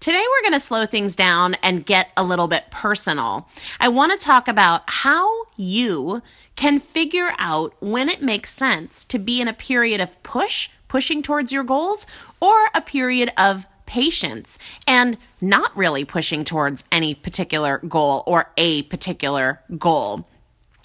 Today, we're going to slow things down and get a little bit personal. I want to talk about how you can figure out when it makes sense to be in a period of push, pushing towards your goals, or a period of patience and not really pushing towards any particular goal or a particular goal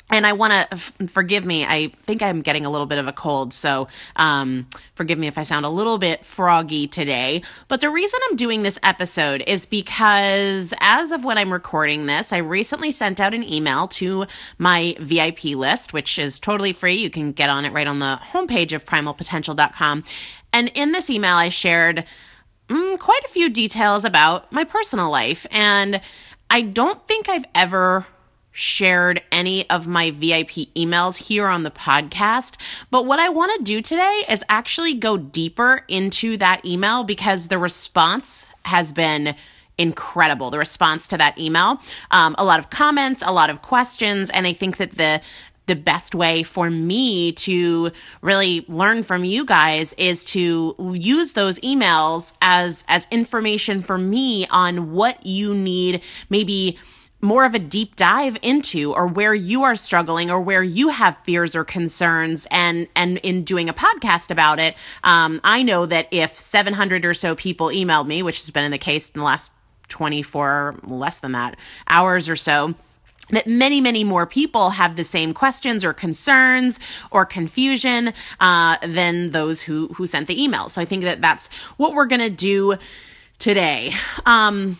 and I want to forgive me. I think I'm getting a little bit of a cold, so um, forgive me if I sound a little bit froggy today. But the reason I'm doing this episode is because as of when I'm recording this, I recently sent out an email to my VIP list, which is totally free. You can get on it right on the homepage of primalpotential.com. And in this email, I shared mm, quite a few details about my personal life. And I don't think I've ever shared any of my VIP emails here on the podcast. But what I want to do today is actually go deeper into that email because the response has been incredible. The response to that email, um, a lot of comments, a lot of questions, and I think that the the best way for me to really learn from you guys is to use those emails as as information for me on what you need maybe more of a deep dive into or where you are struggling or where you have fears or concerns and and in doing a podcast about it um, i know that if 700 or so people emailed me which has been in the case in the last 24 less than that hours or so that many, many more people have the same questions or concerns or confusion uh, than those who who sent the email. So I think that that's what we're gonna do today. Um,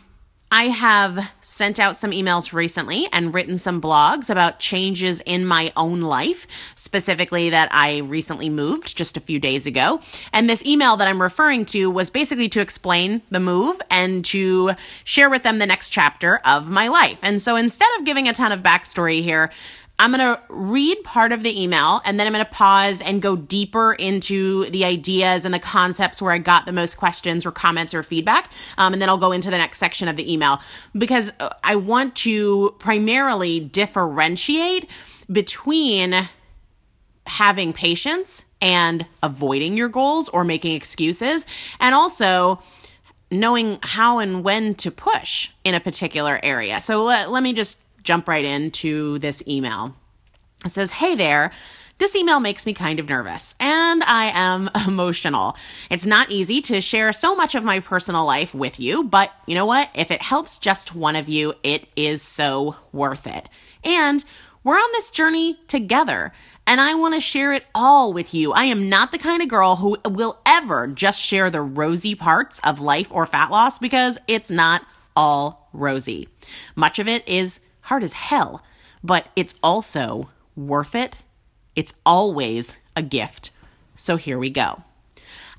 I have sent out some emails recently and written some blogs about changes in my own life, specifically that I recently moved just a few days ago. And this email that I'm referring to was basically to explain the move and to share with them the next chapter of my life. And so instead of giving a ton of backstory here, I'm going to read part of the email and then I'm going to pause and go deeper into the ideas and the concepts where I got the most questions or comments or feedback. Um, and then I'll go into the next section of the email because uh, I want to primarily differentiate between having patience and avoiding your goals or making excuses, and also knowing how and when to push in a particular area. So let, let me just jump right into this email. It says, Hey there. This email makes me kind of nervous and I am emotional. It's not easy to share so much of my personal life with you, but you know what? If it helps just one of you, it is so worth it. And we're on this journey together, and I want to share it all with you. I am not the kind of girl who will ever just share the rosy parts of life or fat loss because it's not all rosy. Much of it is hard as hell, but it's also worth it. It's always a gift. So here we go.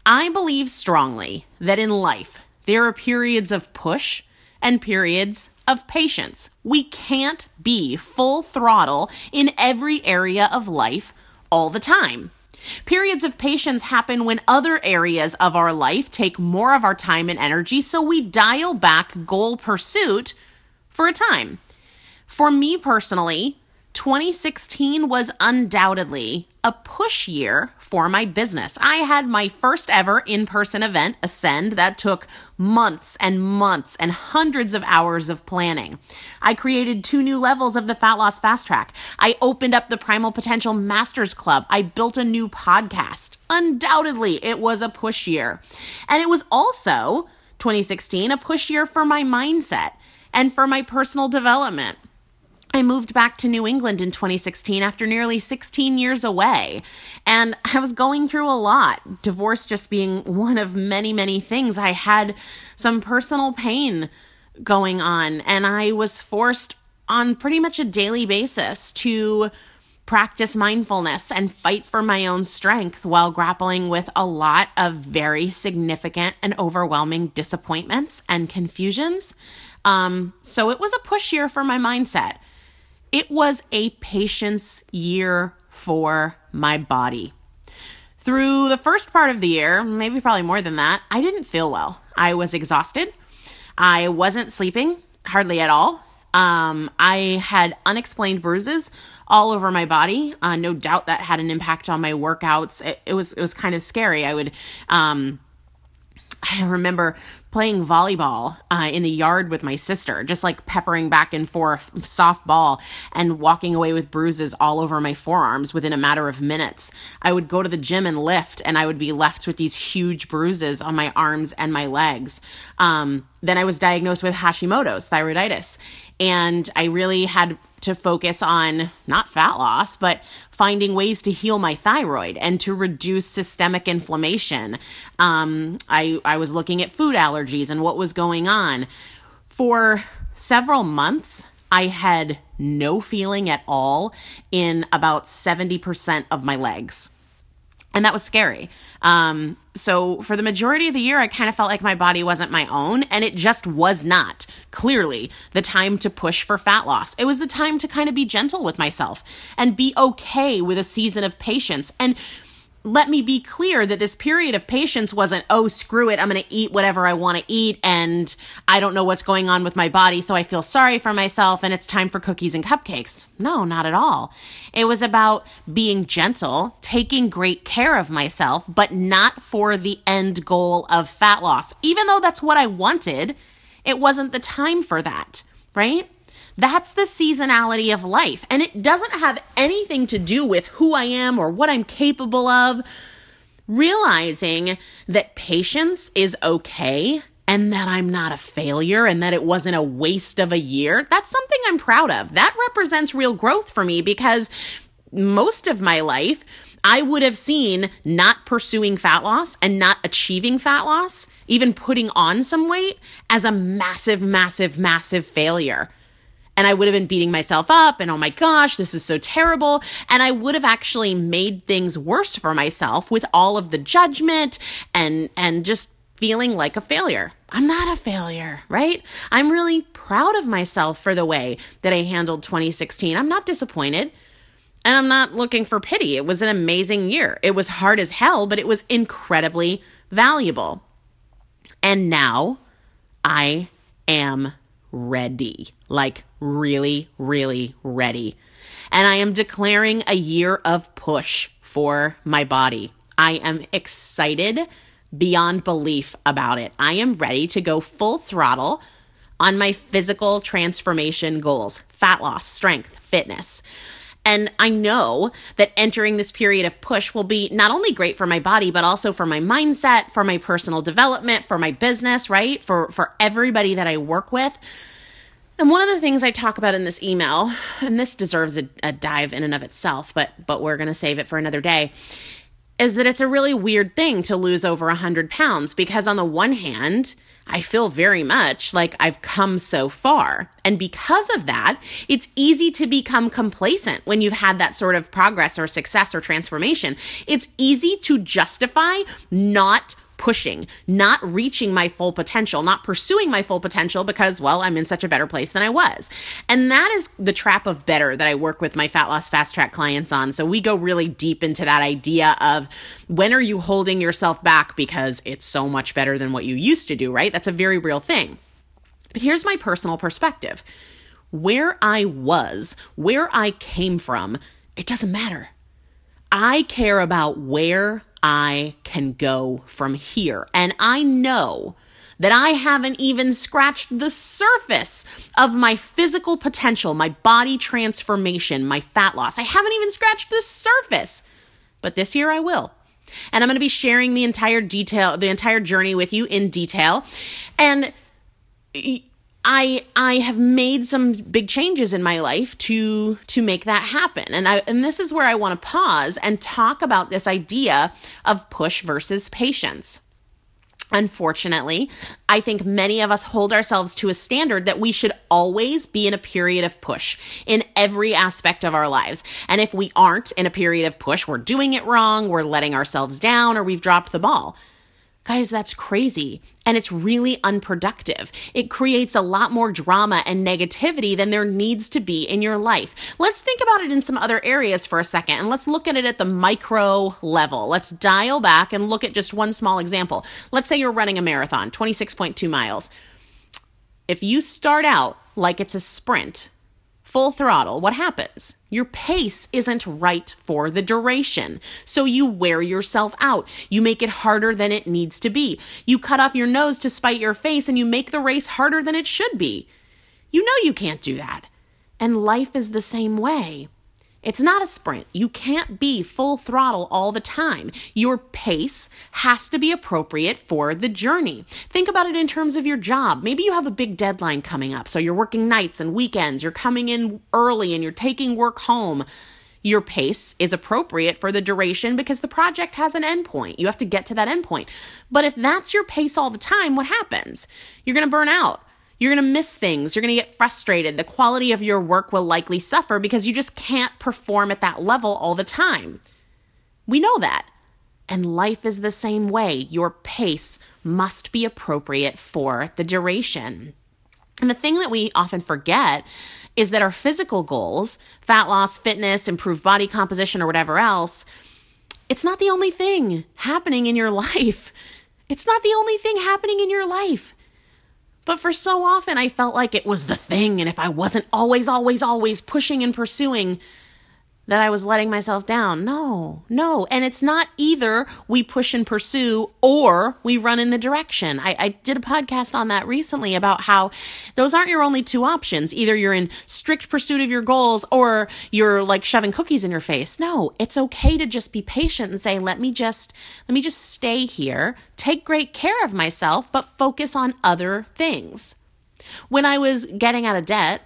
I believe strongly that in life, there are periods of push and periods of patience. We can't be full throttle in every area of life all the time. Periods of patience happen when other areas of our life take more of our time and energy, so we dial back goal pursuit for a time. For me personally, 2016 was undoubtedly a push year for my business. I had my first ever in person event, Ascend, that took months and months and hundreds of hours of planning. I created two new levels of the Fat Loss Fast Track. I opened up the Primal Potential Masters Club. I built a new podcast. Undoubtedly, it was a push year. And it was also 2016 a push year for my mindset and for my personal development. I moved back to New England in 2016 after nearly 16 years away. And I was going through a lot, divorce just being one of many, many things. I had some personal pain going on, and I was forced on pretty much a daily basis to practice mindfulness and fight for my own strength while grappling with a lot of very significant and overwhelming disappointments and confusions. Um, so it was a push year for my mindset. It was a patience year for my body. Through the first part of the year, maybe probably more than that, I didn't feel well. I was exhausted. I wasn't sleeping hardly at all. Um, I had unexplained bruises all over my body. Uh, no doubt that had an impact on my workouts. It, it, was it was kind of scary. I would um, I remember playing volleyball uh, in the yard with my sister, just like peppering back and forth softball and walking away with bruises all over my forearms within a matter of minutes. I would go to the gym and lift, and I would be left with these huge bruises on my arms and my legs. Um, then I was diagnosed with Hashimoto's thyroiditis, and I really had to focus on not fat loss, but finding ways to heal my thyroid and to reduce systemic inflammation. Um, I, I was looking at food allergies and what was going on. For several months, I had no feeling at all in about 70% of my legs and that was scary. Um, so for the majority of the year, I kind of felt like my body wasn't my own, and it just was not. Clearly, the time to push for fat loss. It was the time to kind of be gentle with myself and be okay with a season of patience and let me be clear that this period of patience wasn't, oh, screw it, I'm going to eat whatever I want to eat and I don't know what's going on with my body, so I feel sorry for myself and it's time for cookies and cupcakes. No, not at all. It was about being gentle, taking great care of myself, but not for the end goal of fat loss. Even though that's what I wanted, it wasn't the time for that, right? That's the seasonality of life. And it doesn't have anything to do with who I am or what I'm capable of. Realizing that patience is okay and that I'm not a failure and that it wasn't a waste of a year, that's something I'm proud of. That represents real growth for me because most of my life, I would have seen not pursuing fat loss and not achieving fat loss, even putting on some weight, as a massive, massive, massive failure and I would have been beating myself up and oh my gosh, this is so terrible. And I would have actually made things worse for myself with all of the judgment and and just feeling like a failure. I'm not a failure, right? I'm really proud of myself for the way that I handled 2016. I'm not disappointed. And I'm not looking for pity. It was an amazing year. It was hard as hell, but it was incredibly valuable. And now I am ready. Like, really, really ready. And I am declaring a year of push for my body. I am excited beyond belief about it. I am ready to go full throttle on my physical transformation goals fat loss, strength, fitness. And I know that entering this period of push will be not only great for my body, but also for my mindset, for my personal development, for my business, right? For, for everybody that I work with. And one of the things I talk about in this email, and this deserves a, a dive in and of itself, but but we're gonna save it for another day, is that it's a really weird thing to lose over a hundred pounds because on the one hand, I feel very much like I've come so far. And because of that, it's easy to become complacent when you've had that sort of progress or success or transformation. It's easy to justify not pushing, not reaching my full potential, not pursuing my full potential because, well, I'm in such a better place than I was. And that is the trap of better that I work with my fat loss fast track clients on. So we go really deep into that idea of when are you holding yourself back because it's so much better than what you used to do, right? That's a very real thing. But here's my personal perspective where I was, where I came from, it doesn't matter. I care about where I can go from here. And I know that I haven't even scratched the surface of my physical potential, my body transformation, my fat loss. I haven't even scratched the surface. But this year I will. And I'm going to be sharing the entire detail, the entire journey with you in detail. And I I have made some big changes in my life to to make that happen. And I and this is where I want to pause and talk about this idea of push versus patience. Unfortunately, I think many of us hold ourselves to a standard that we should always be in a period of push in every aspect of our lives. And if we aren't in a period of push, we're doing it wrong, we're letting ourselves down, or we've dropped the ball. Guys, that's crazy. And it's really unproductive. It creates a lot more drama and negativity than there needs to be in your life. Let's think about it in some other areas for a second and let's look at it at the micro level. Let's dial back and look at just one small example. Let's say you're running a marathon, 26.2 miles. If you start out like it's a sprint, full throttle, what happens? Your pace isn't right for the duration. So you wear yourself out. You make it harder than it needs to be. You cut off your nose to spite your face and you make the race harder than it should be. You know you can't do that. And life is the same way. It's not a sprint. You can't be full throttle all the time. Your pace has to be appropriate for the journey. Think about it in terms of your job. Maybe you have a big deadline coming up, so you're working nights and weekends, you're coming in early and you're taking work home. Your pace is appropriate for the duration because the project has an endpoint. You have to get to that endpoint. But if that's your pace all the time, what happens? You're going to burn out. You're going to miss things. You're going to get frustrated. The quality of your work will likely suffer because you just can't perform at that level all the time. We know that. And life is the same way. Your pace must be appropriate for the duration. And the thing that we often forget is that our physical goals, fat loss, fitness, improved body composition, or whatever else, it's not the only thing happening in your life. It's not the only thing happening in your life. But for so often, I felt like it was the thing. And if I wasn't always, always, always pushing and pursuing, that I was letting myself down. No, no. And it's not either we push and pursue or we run in the direction. I, I, did a podcast on that recently about how those aren't your only two options. Either you're in strict pursuit of your goals or you're like shoving cookies in your face. No, it's okay to just be patient and say, let me just, let me just stay here, take great care of myself, but focus on other things. When I was getting out of debt,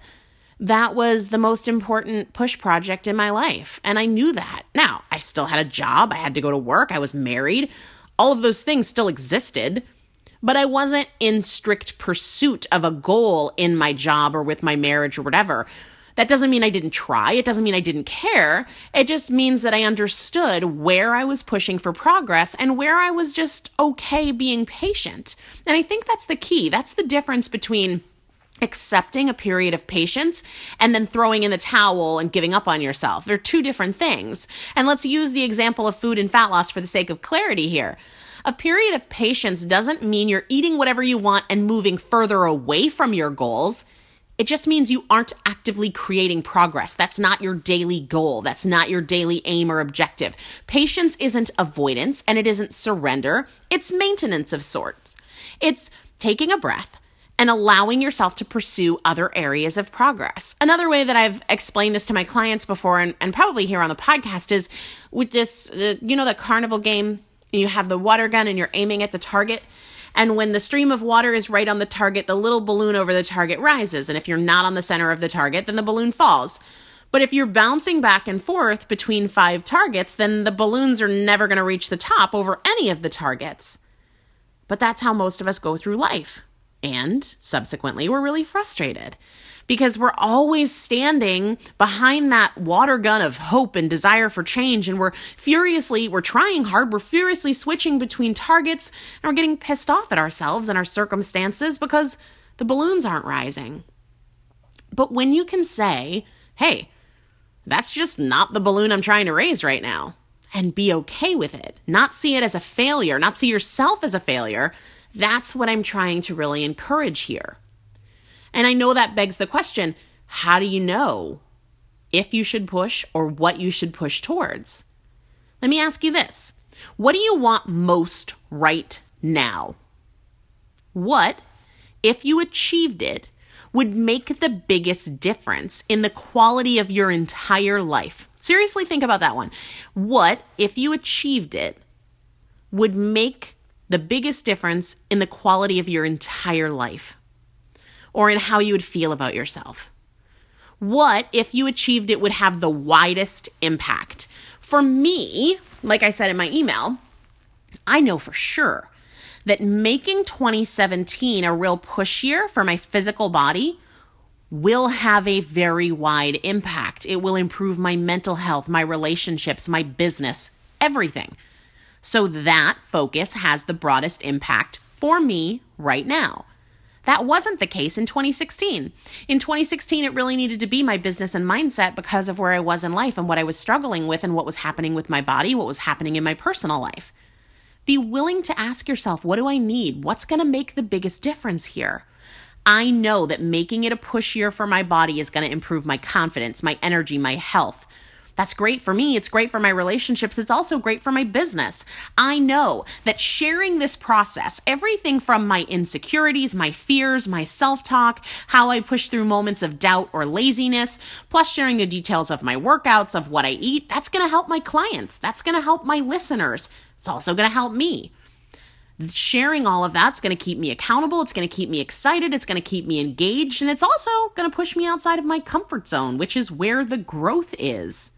that was the most important push project in my life. And I knew that. Now, I still had a job, I had to go to work, I was married. All of those things still existed, but I wasn't in strict pursuit of a goal in my job or with my marriage or whatever. That doesn't mean I didn't try. It doesn't mean I didn't care. It just means that I understood where I was pushing for progress and where I was just okay being patient. And I think that's the key. That's the difference between accepting a period of patience and then throwing in the towel and giving up on yourself. They're two different things. And let's use the example of food and fat loss for the sake of clarity here. A period of patience doesn't mean you're eating whatever you want and moving further away from your goals. It just means you aren't actively creating progress. That's not your daily goal. That's not your daily aim or objective. Patience isn't avoidance and it isn't surrender. It's maintenance of sorts. It's taking a breath, and allowing yourself to pursue other areas of progress. Another way that I've explained this to my clients before and, and probably here on the podcast is with this, uh, you know, the carnival game, you have the water gun and you're aiming at the target. And when the stream of water is right on the target, the little balloon over the target rises. And if you're not on the center of the target, then the balloon falls. But if you're bouncing back and forth between five targets, then the balloons are never going to reach the top over any of the targets. But that's how most of us go through life. And subsequently, we're really frustrated because we're always standing behind that water gun of hope and desire for change. And we're furiously, we're trying hard, we're furiously switching between targets, and we're getting pissed off at ourselves and our circumstances because the balloons aren't rising. But when you can say, hey, that's just not the balloon I'm trying to raise right now, and be okay with it, not see it as a failure, not see yourself as a failure, that's what I'm trying to really encourage here. And I know that begs the question how do you know if you should push or what you should push towards? Let me ask you this What do you want most right now? What, if you achieved it, would make the biggest difference in the quality of your entire life? Seriously, think about that one. What, if you achieved it, would make the biggest difference in the quality of your entire life or in how you would feel about yourself? What, if you achieved it, would have the widest impact? For me, like I said in my email, I know for sure that making 2017 a real push year for my physical body will have a very wide impact. It will improve my mental health, my relationships, my business, everything. So that focus has the broadest impact for me right now. That wasn't the case in 2016. In 2016, it really needed to be my business and mindset because of where I was in life and what I was struggling with and what was happening with my body, what was happening in my personal life. Be willing to ask yourself, what do I need? What's going to make the biggest difference here? I know that making it a push year for my body is going to improve my confidence, my energy, my health. That's great for me. It's great for my relationships. It's also great for my business. I know that sharing this process, everything from my insecurities, my fears, my self talk, how I push through moments of doubt or laziness, plus sharing the details of my workouts, of what I eat, that's going to help my clients. That's going to help my listeners. It's also going to help me sharing all of that's going to keep me accountable. It's going to keep me excited. It's going to keep me engaged. And it's also going to push me outside of my comfort zone, which is where the growth is.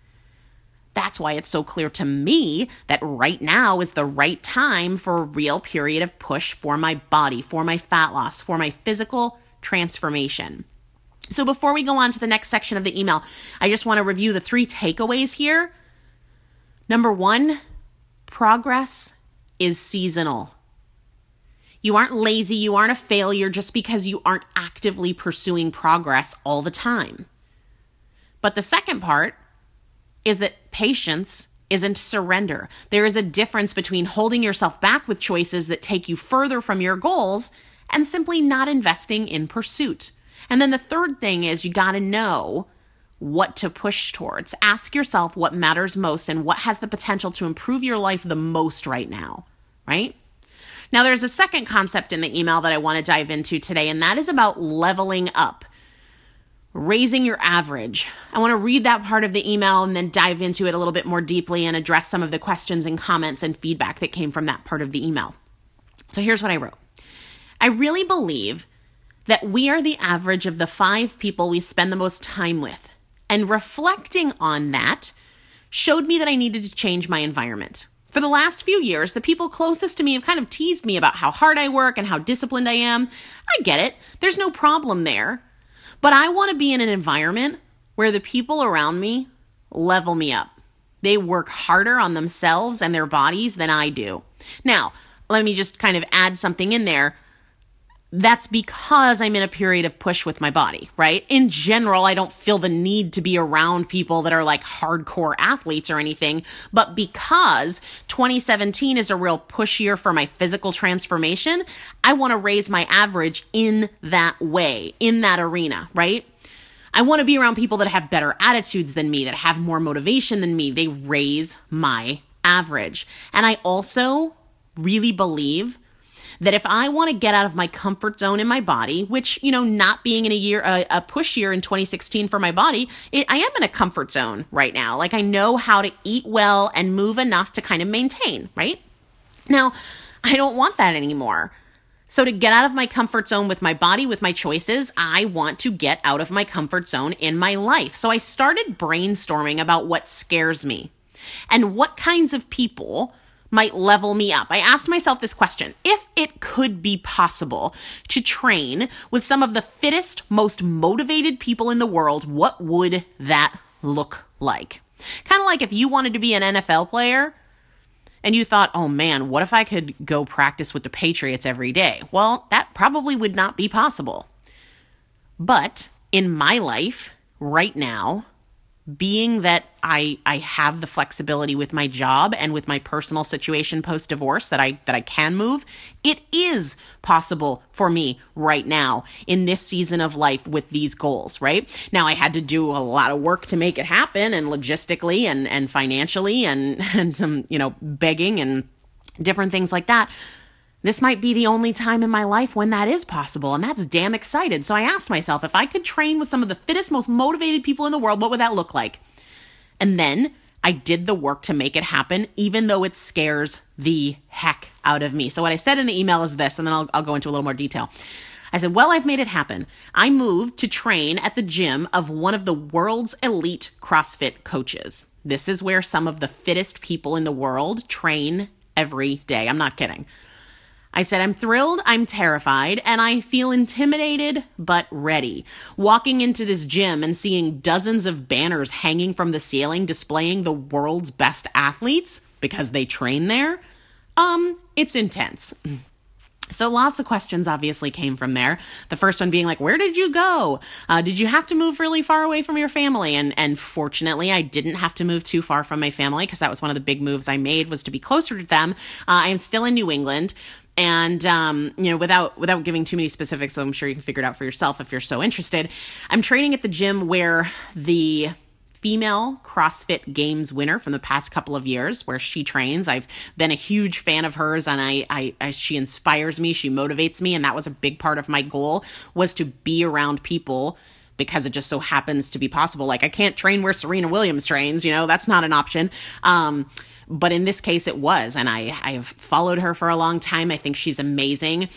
That's why it's so clear to me that right now is the right time for a real period of push for my body, for my fat loss, for my physical transformation. So before we go on to the next section of the email, I just want to review the three takeaways here. Number one, progress is seasonal. You aren't lazy, you aren't a failure just because you aren't actively pursuing progress all the time. But the second part is that patience isn't surrender. There is a difference between holding yourself back with choices that take you further from your goals and simply not investing in pursuit. And then the third thing is you got to know what to push towards. Ask yourself what matters most and what has the potential to improve your life the most right now, right? Now, there's a second concept in the email that I want to dive into today, and that is about leveling up raising your average. I want to read that part of the email and then dive into it a little bit more deeply and address some of the questions and comments and feedback that came from that part of the email. So here's what I wrote I really believe that we are the average of the five people we spend the most time with. And reflecting on that showed me that I needed to change my environment. For the last few years, the people closest to me have kind of teased me about how hard I work and how disciplined I am. I get it, there's no problem there. But I want to be in an environment where the people around me level me up. They work harder on themselves and their bodies than I do. Now, let me just kind of add something in there that's because I'm in a period of push with my body, right? In general, I don't feel the need to be around people that are like hardcore athletes or anything, but because 2017 is a real push year for my physical transformation, I want to raise my average in that way, in that arena, right? I want to be around people that have better attitudes than me, that have more motivation than me. They raise my average. And I also really believe that if I want to get out of my comfort zone in my body, which, you know, not being in a year, a, a push year in 2016 for my body, it, I am in a comfort zone right now. Like I know how to eat well and move enough to kind of maintain, right? Now, I don't want that anymore. So, to get out of my comfort zone with my body, with my choices, I want to get out of my comfort zone in my life. So, I started brainstorming about what scares me and what kinds of people might level me up. I asked myself this question if it could be possible to train with some of the fittest, most motivated people in the world, what would that look like? Kind of like if you wanted to be an NFL player and you thought, oh man, what if I could go practice with the Patriots every day? Well, that probably would not be possible. But in my life right now, being that I I have the flexibility with my job and with my personal situation post divorce that I that I can move, it is possible for me right now in this season of life with these goals, right? Now I had to do a lot of work to make it happen and logistically and and financially and and some, you know, begging and different things like that. This might be the only time in my life when that is possible, and that's damn excited. So I asked myself if I could train with some of the fittest, most motivated people in the world, what would that look like? And then I did the work to make it happen, even though it scares the heck out of me. So, what I said in the email is this, and then I'll, I'll go into a little more detail. I said, Well, I've made it happen. I moved to train at the gym of one of the world's elite CrossFit coaches. This is where some of the fittest people in the world train every day. I'm not kidding. I said, I'm thrilled, I'm terrified, and I feel intimidated but ready. Walking into this gym and seeing dozens of banners hanging from the ceiling displaying the world's best athletes because they train there, um, it's intense. So lots of questions obviously came from there. The first one being like, "Where did you go? Uh, did you have to move really far away from your family?" And and fortunately, I didn't have to move too far from my family because that was one of the big moves I made was to be closer to them. Uh, I am still in New England, and um, you know, without without giving too many specifics, so I'm sure you can figure it out for yourself if you're so interested. I'm training at the gym where the female CrossFit Games winner from the past couple of years, where she trains. I've been a huge fan of hers, and I, I, I, she inspires me. She motivates me, and that was a big part of my goal was to be around people because it just so happens to be possible. Like I can't train where Serena Williams trains, you know, that's not an option. Um, but in this case, it was, and I I have followed her for a long time. I think she's amazing.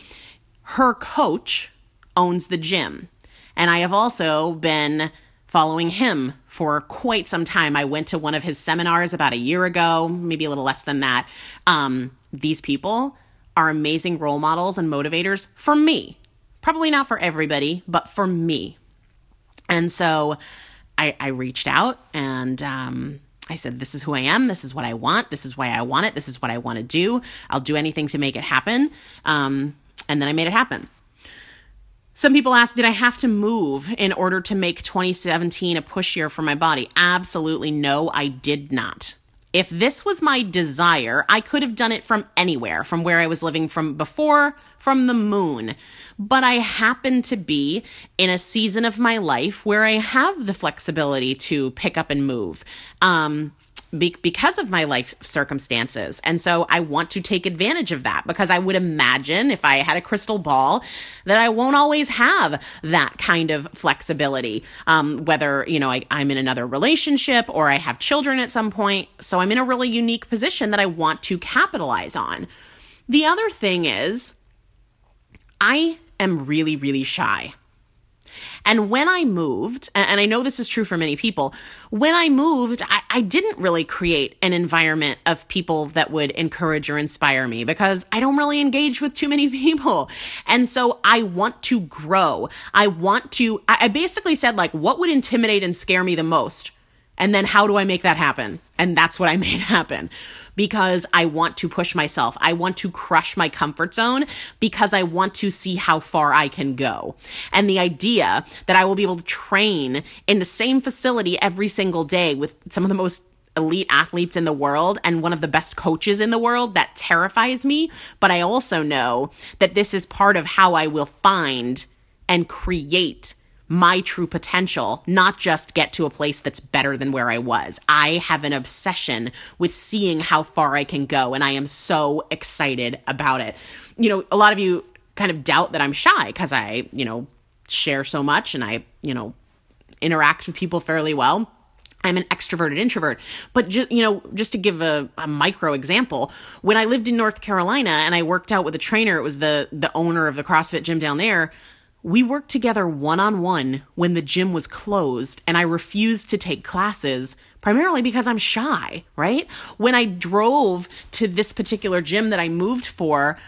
Her coach owns the gym, and I have also been following him for quite some time. I went to one of his seminars about a year ago, maybe a little less than that. Um, these people are amazing role models and motivators for me. Probably not for everybody, but for me. And so I, I reached out and um, I said, This is who I am. This is what I want. This is why I want it. This is what I want to do. I'll do anything to make it happen. Um, and then I made it happen. Some people ask, did I have to move in order to make 2017 a push year for my body? Absolutely no, I did not. If this was my desire, I could have done it from anywhere, from where I was living from before, from the moon. But I happen to be in a season of my life where I have the flexibility to pick up and move. Um, be- because of my life circumstances. And so I want to take advantage of that because I would imagine if I had a crystal ball that I won't always have that kind of flexibility. Um, whether, you know, I, I'm in another relationship or I have children at some point. So I'm in a really unique position that I want to capitalize on. The other thing is, I am really, really shy. And when I moved, and I know this is true for many people, when I moved, I, I, didn't really create an environment of people that would encourage or inspire me because I don't really engage with too many people. And so I want to grow. I want to, I basically said, like, what would intimidate and scare me the most? And then how do I make that happen? And that's what I made happen because I want to push myself. I want to crush my comfort zone because I want to see how far I can go. And the idea that I will be able to train in the same facility every single day with some of the most elite athletes in the world and one of the best coaches in the world that terrifies me. But I also know that this is part of how I will find and create my true potential, not just get to a place that's better than where I was. I have an obsession with seeing how far I can go, and I am so excited about it. You know, a lot of you kind of doubt that I'm shy because I, you know, share so much and I, you know, interact with people fairly well. I'm an extroverted introvert. But, ju- you know, just to give a, a, micro example, when I lived in North Carolina and I worked out with a trainer, it was the, the owner of the CrossFit gym down there. We worked together one on one when the gym was closed, and I refused to take classes primarily because I'm shy, right? When I drove to this particular gym that I moved for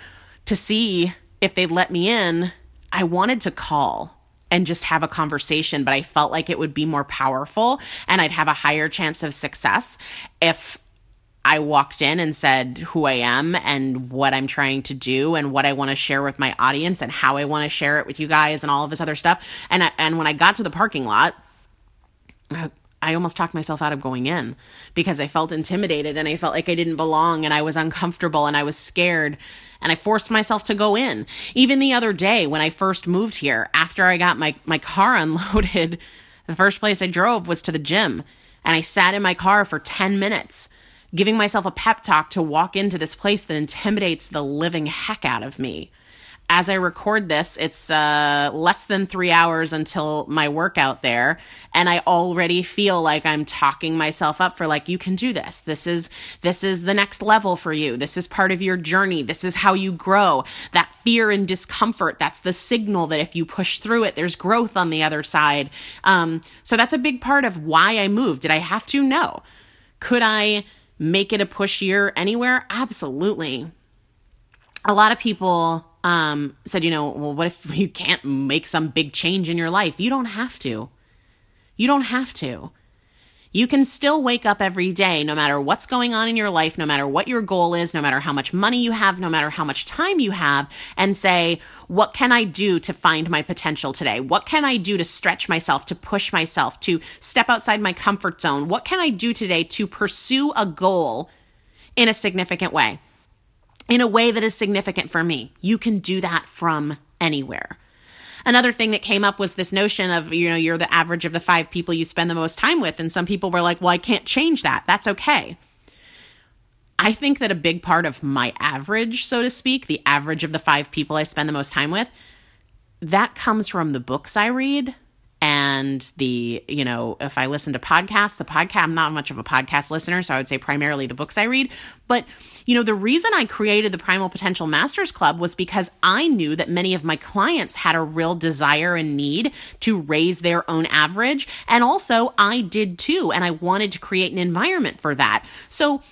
to see if they'd let me in, I wanted to call and just have a conversation, but I felt like it would be more powerful and I'd have a higher chance of success if I walked in and said who I am and what I'm trying to do and what I want to share with my audience and how I want to share it with you guys and all of this other stuff. And I, and when I got to the parking lot, I almost talked myself out of going in because I felt intimidated and I felt like I didn't belong and I was uncomfortable and I was scared and I forced myself to go in. Even the other day when I first moved here, after I got my my car unloaded, the first place I drove was to the gym and I sat in my car for 10 minutes giving myself a pep talk to walk into this place that intimidates the living heck out of me. As I record this, it's uh, less than three hours until my workout there, and I already feel like I'm talking myself up for like, you can do this. This is this is the next level for you. This is part of your journey. This is how you grow. That fear and discomfort, that's the signal that if you push through it, there's growth on the other side. Um, so that's a big part of why I moved. Did I have to? No. Could I? Make it a push year anywhere? Absolutely. A lot of people um, said, you know, well, what if you can't make some big change in your life? You don't have to. You don't have to. You can still wake up every day, no matter what's going on in your life, no matter what your goal is, no matter how much money you have, no matter how much time you have, and say, What can I do to find my potential today? What can I do to stretch myself, to push myself, to step outside my comfort zone? What can I do today to pursue a goal in a significant way? In a way that is significant for me. You can do that from anywhere. Another thing that came up was this notion of, you know, you're the average of the five people you spend the most time with. And some people were like, well, I can't change that. That's okay. I think that a big part of my average, so to speak, the average of the five people I spend the most time with, that comes from the books I read, and the you know if i listen to podcasts the podcast i'm not much of a podcast listener so i would say primarily the books i read. But you know the reason i created the primal potential masters club was because i knew that many of my clients had a real desire and need to raise their own average. And also i did too and i wanted to create an environment for that. So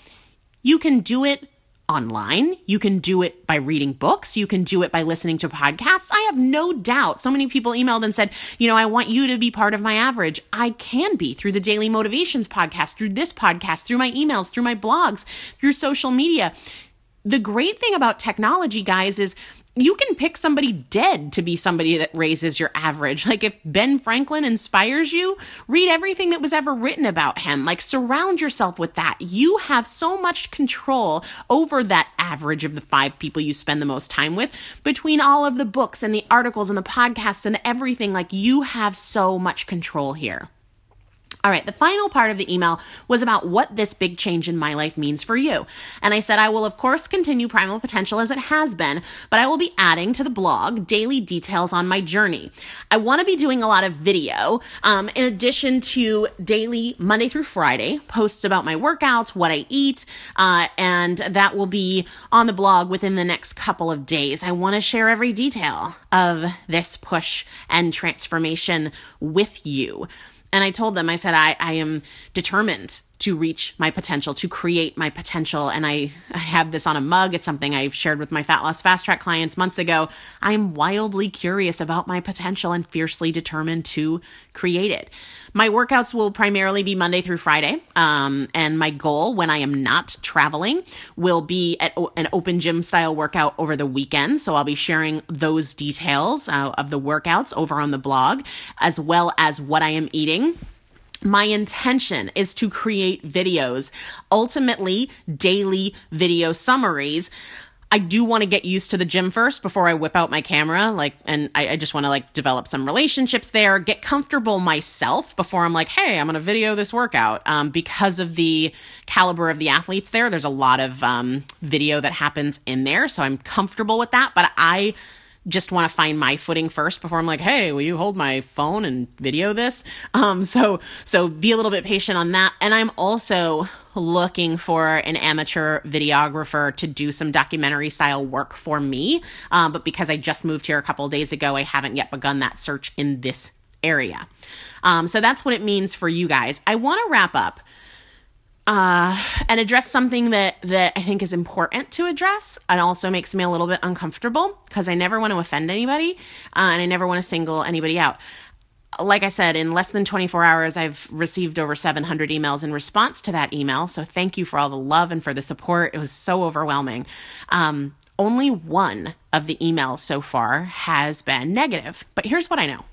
you can do it online. You can do it by reading books. You can do it by listening to podcasts. I have no doubt. So many people emailed and said, you know, I want you to be part of my average. I can be through the Daily Motivations podcast, through this podcast, through my emails, through my blogs, through social media. The great thing about technology, guys, is you can pick somebody dead to be somebody that raises your average. Like if Ben Franklin inspires you, read everything that was ever written about him. Like surround yourself with that. You have so much control over that average of the five people you spend the most time with between all of the books and the articles and the podcasts and everything. Like you have so much control here. All right, the final part of the email was about what this big change in my life means for you. And I said, I will, of course, continue Primal Potential as it has been, but I will be adding to the blog daily details on my journey. I want to be doing a lot of video, um, in addition to daily Monday through Friday posts about my workouts, what I eat, uh, and that will be on the blog within the next couple of days. I want to share every detail of this push and transformation with you. And I told them, I said, I, I am determined to reach my potential, to create my potential. And I, I have this on a mug. It's something I've shared with my Fat Loss Fast Track clients months ago. I'm wildly curious about my potential and fiercely determined to create it. My workouts will primarily be Monday through Friday. Um, and my goal when I am not traveling will be at an open gym style workout over the weekend. So I'll be sharing those details uh, of the workouts over on the blog, as well as what I am eating my intention is to create videos, ultimately daily video summaries. I do want to get used to the gym first before I whip out my camera. Like, and I, I just want to like develop some relationships there, get comfortable myself before I'm like, hey, I'm going to video this workout. Um, because of the caliber of the athletes there, there's a lot of um, video that happens in there. So I'm comfortable with that. But I, just want to find my footing first before I'm like, hey, will you hold my phone and video this? Um, so so be a little bit patient on that. And I'm also looking for an amateur videographer to do some documentary style work for me. Um, but because I just moved here a couple days ago, I haven't yet begun that search in this area. Um, so that's what it means for you guys. I want to wrap up uh, and address something that that I think is important to address, and also makes me a little bit uncomfortable because I never want to offend anybody, uh, and I never want to single anybody out. Like I said, in less than 24 hours, I've received over 700 emails in response to that email. So thank you for all the love and for the support. It was so overwhelming. Um, only one of the emails so far has been negative, but here's what I know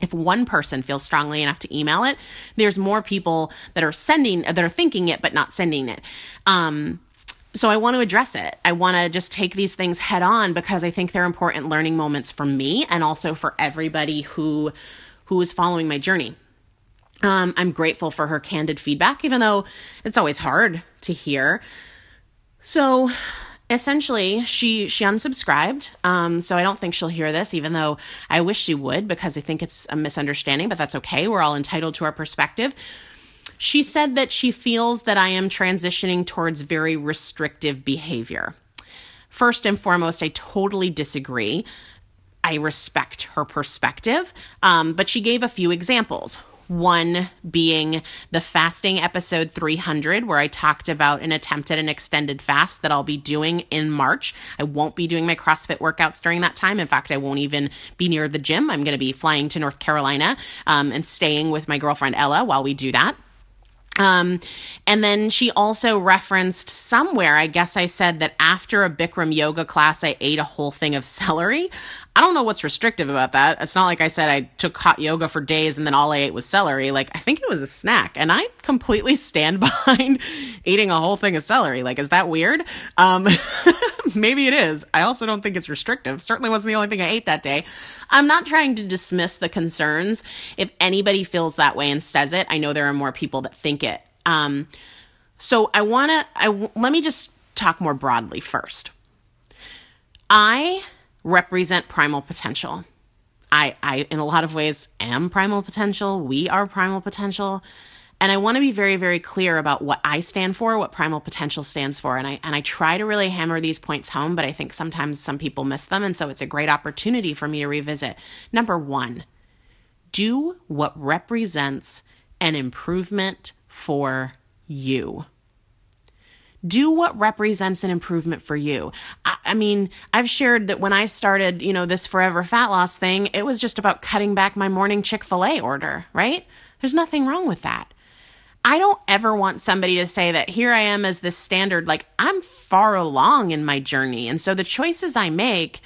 if one person feels strongly enough to email it, there's more people that are sending, that are thinking it, but not sending it. Um, so I want to address it. I want to just take these things head on because I think they're important learning moments for me and also for everybody who who is following my journey. Um, I'm grateful for her candid feedback, even though it's always hard to hear. So essentially she she unsubscribed um, so i don't think she'll hear this even though i wish she would because i think it's a misunderstanding but that's okay. We're all entitled to our perspective. She said that she feels that i am transitioning towards very restrictive behavior. First and foremost i totally disagree. I respect her perspective, um, but she gave a few examples. One being the fasting episode 300, where I talked about an attempt at an extended fast that I'll be doing in March. I won't be doing my CrossFit workouts during that time. In fact, I won't even be near the gym. I'm going to be flying to North Carolina um, and staying with my girlfriend Ella while we do that. Um, and then she also referenced somewhere, I guess I said that after a Bikram yoga class, I ate a whole thing of celery. I don't know what's restrictive about that. It's not like I said I took hot yoga for days and then all I ate was celery. Like, I think it was a snack. And I completely stand behind eating a whole thing of celery. Like, is that weird? Um, maybe it is. I also don't think it's restrictive. Certainly wasn't the only thing I ate that day. I'm not trying to dismiss the concerns. If anybody feels that way and says it, I know there are more people that think it. Um, so I want to, I let me just talk more broadly first. I represent primal potential. I, I, in a lot of ways, am primal potential. We are primal potential. And I want to be very, very clear about what I stand for, what primal potential stands for. And I, and I try to really hammer these points home, but I think sometimes some people miss them. And so it's a great opportunity for me to revisit. Number one, do what represents an improvement for you do what represents an improvement for you. I, I, mean, I've shared that when I started, you know, this forever fat loss thing, it was just about cutting back my morning Chick fil A order, right? There's nothing wrong with that. I don't ever want somebody to say that here I am as this standard. Like, I'm far along in my journey. And so the choices I make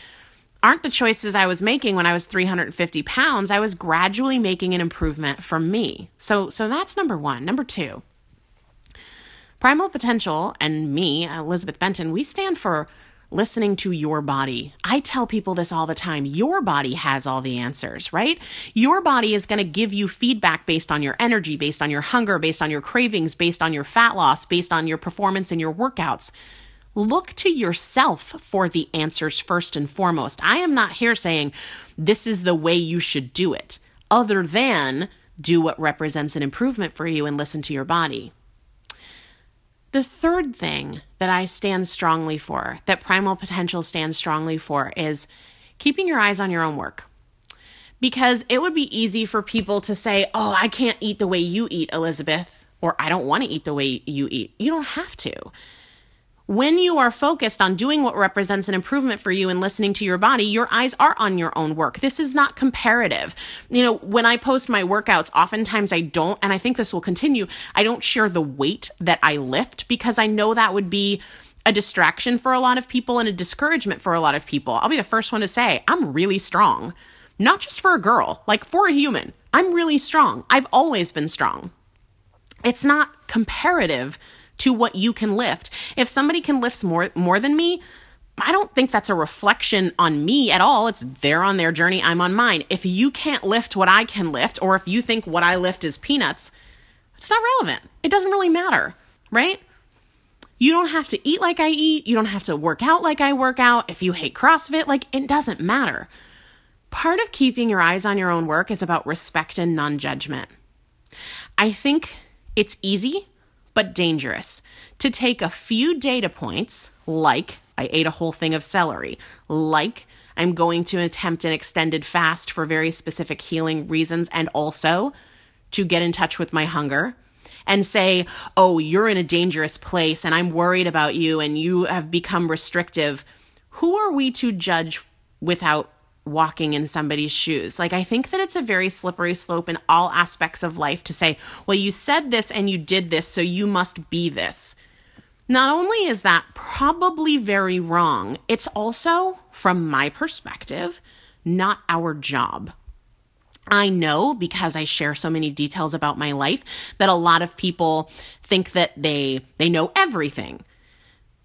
aren't the choices I was making when I was 350 pounds. I was gradually making an improvement for me. So, so that's number one. Number two, Primal Potential and me, Elizabeth Benton, we stand for listening to your body. I tell people this all the time. Your body has all the answers, right? Your body is going to give you feedback based on your energy, based on your hunger, based on your cravings, based on your fat loss, based on your performance in your workouts. Look to yourself for the answers first and foremost. I am not here saying this is the way you should do it, other than do what represents an improvement for you and listen to your body. The third thing that I stand strongly for, that Primal Potential stands strongly for, is keeping your eyes on your own work. Because it would be easy for people to say, Oh, I can't eat the way you eat, Elizabeth, or I don't want to eat the way you eat. You don't have to when you are focused on doing what represents an improvement for you and listening to your body, your eyes are on your own work. This is not comparative. You know, when I post my workouts, oftentimes I don't, and I think this will continue, I don't share the weight that I lift because I know that would be a distraction for a lot of people and a discouragement for a lot of people. I'll be the first one to say, I'm really strong. Not just for a girl, like for a human. I'm really strong. I've always been strong. It's not comparative to what you can lift. If somebody can lift more more than me, I don't think that's a reflection on me at all. It's they're on their journey, I'm on mine. If you can't lift what I can lift, or if you think what I lift is peanuts, it's not relevant. It doesn't really matter, right? You don't have to eat like I eat. You don't have to work out like I work out. If you hate CrossFit, like it doesn't matter. Part of keeping your eyes on your own work is about respect and non judgment. I think it's easy but dangerous. To take a few data points, like I ate a whole thing of celery, like I'm going to attempt an extended fast for very specific healing reasons, and also to get in touch with my hunger and say, Oh, you're in a dangerous place and I'm worried about you and you have become restrictive. Who are we to judge without walking in somebody's shoes. Like, I think that it's a very slippery slope in all aspects of life to say, well, you said this and you did this, so you must be this. Not only is that probably very wrong, it's also, from my perspective, not our job. I know because I share so many details about my life that a lot of people think that they they know everything.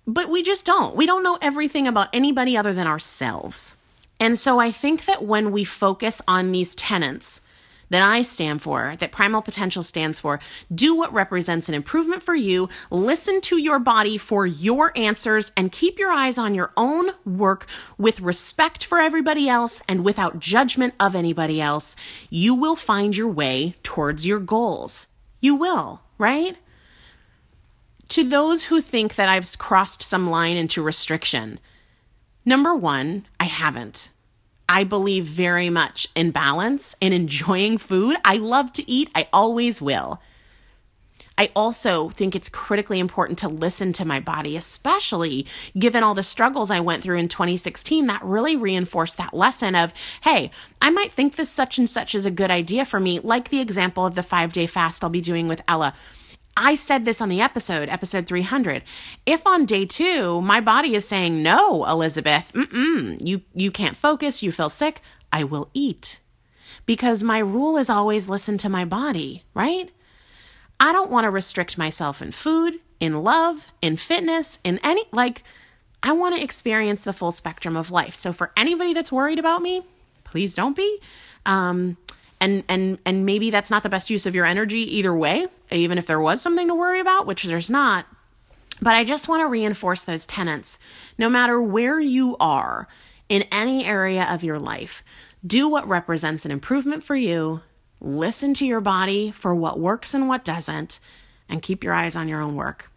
But we just don't. We don't know everything about anybody other than ourselves. And so I think that when we focus on these tenets that I stand for, that Primal Potential stands for, do what represents an improvement for you, listen to your body for your answers, and keep your eyes on your own work with respect for everybody else and without judgment of anybody else, you will find your way towards your goals. You will, right? To those who think that I've crossed some line into restriction, Number one, I haven't. I believe very much in balance and enjoying food. I love to eat, I always will. I also think it's critically important to listen to my body, especially given all the struggles I went through in 2016 that really reinforced that lesson of, hey, I might think this such and such is a good idea for me, like the example of the five day fast I'll be doing with Ella. I said this on the episode, episode 300. If on day two, my body is saying, no, Elizabeth, you, you can't focus, you feel sick, I will eat. Because my rule is always listen to my body, right? I don't want to restrict myself in food, in love, in fitness, in any, like, I want to experience the full spectrum of life. So for anybody that's worried about me, please don't be. Um, and and and maybe that's not the best use of your energy either way even if there was something to worry about which there's not. But i just want to reinforce those tenets. No matter where you are in any area of your life do what represents an improvement for you listen to your body for what works and what doesn't and keep your eyes on your own work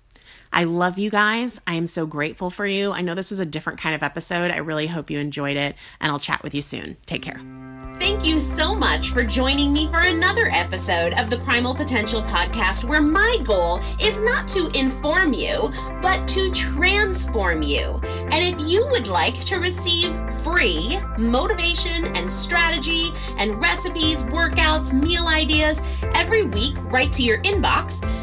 I love you guys. I am so grateful for you. I know this was a different kind of episode. I really hope you enjoyed it, and I'll chat with you soon. Take care. Thank you so much for joining me for another episode of the Primal Potential Podcast, where my goal is not to inform you, but to transform you. And if you would like to receive free motivation and strategy and recipes, workouts, meal ideas every week right to your inbox,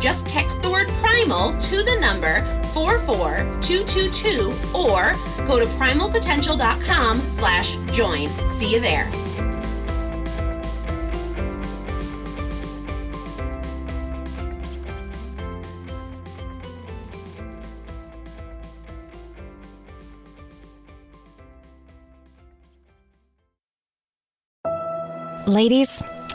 Just text the word primal to the number 44222 or go to primalpotential.com slash join. See you there. Ladies,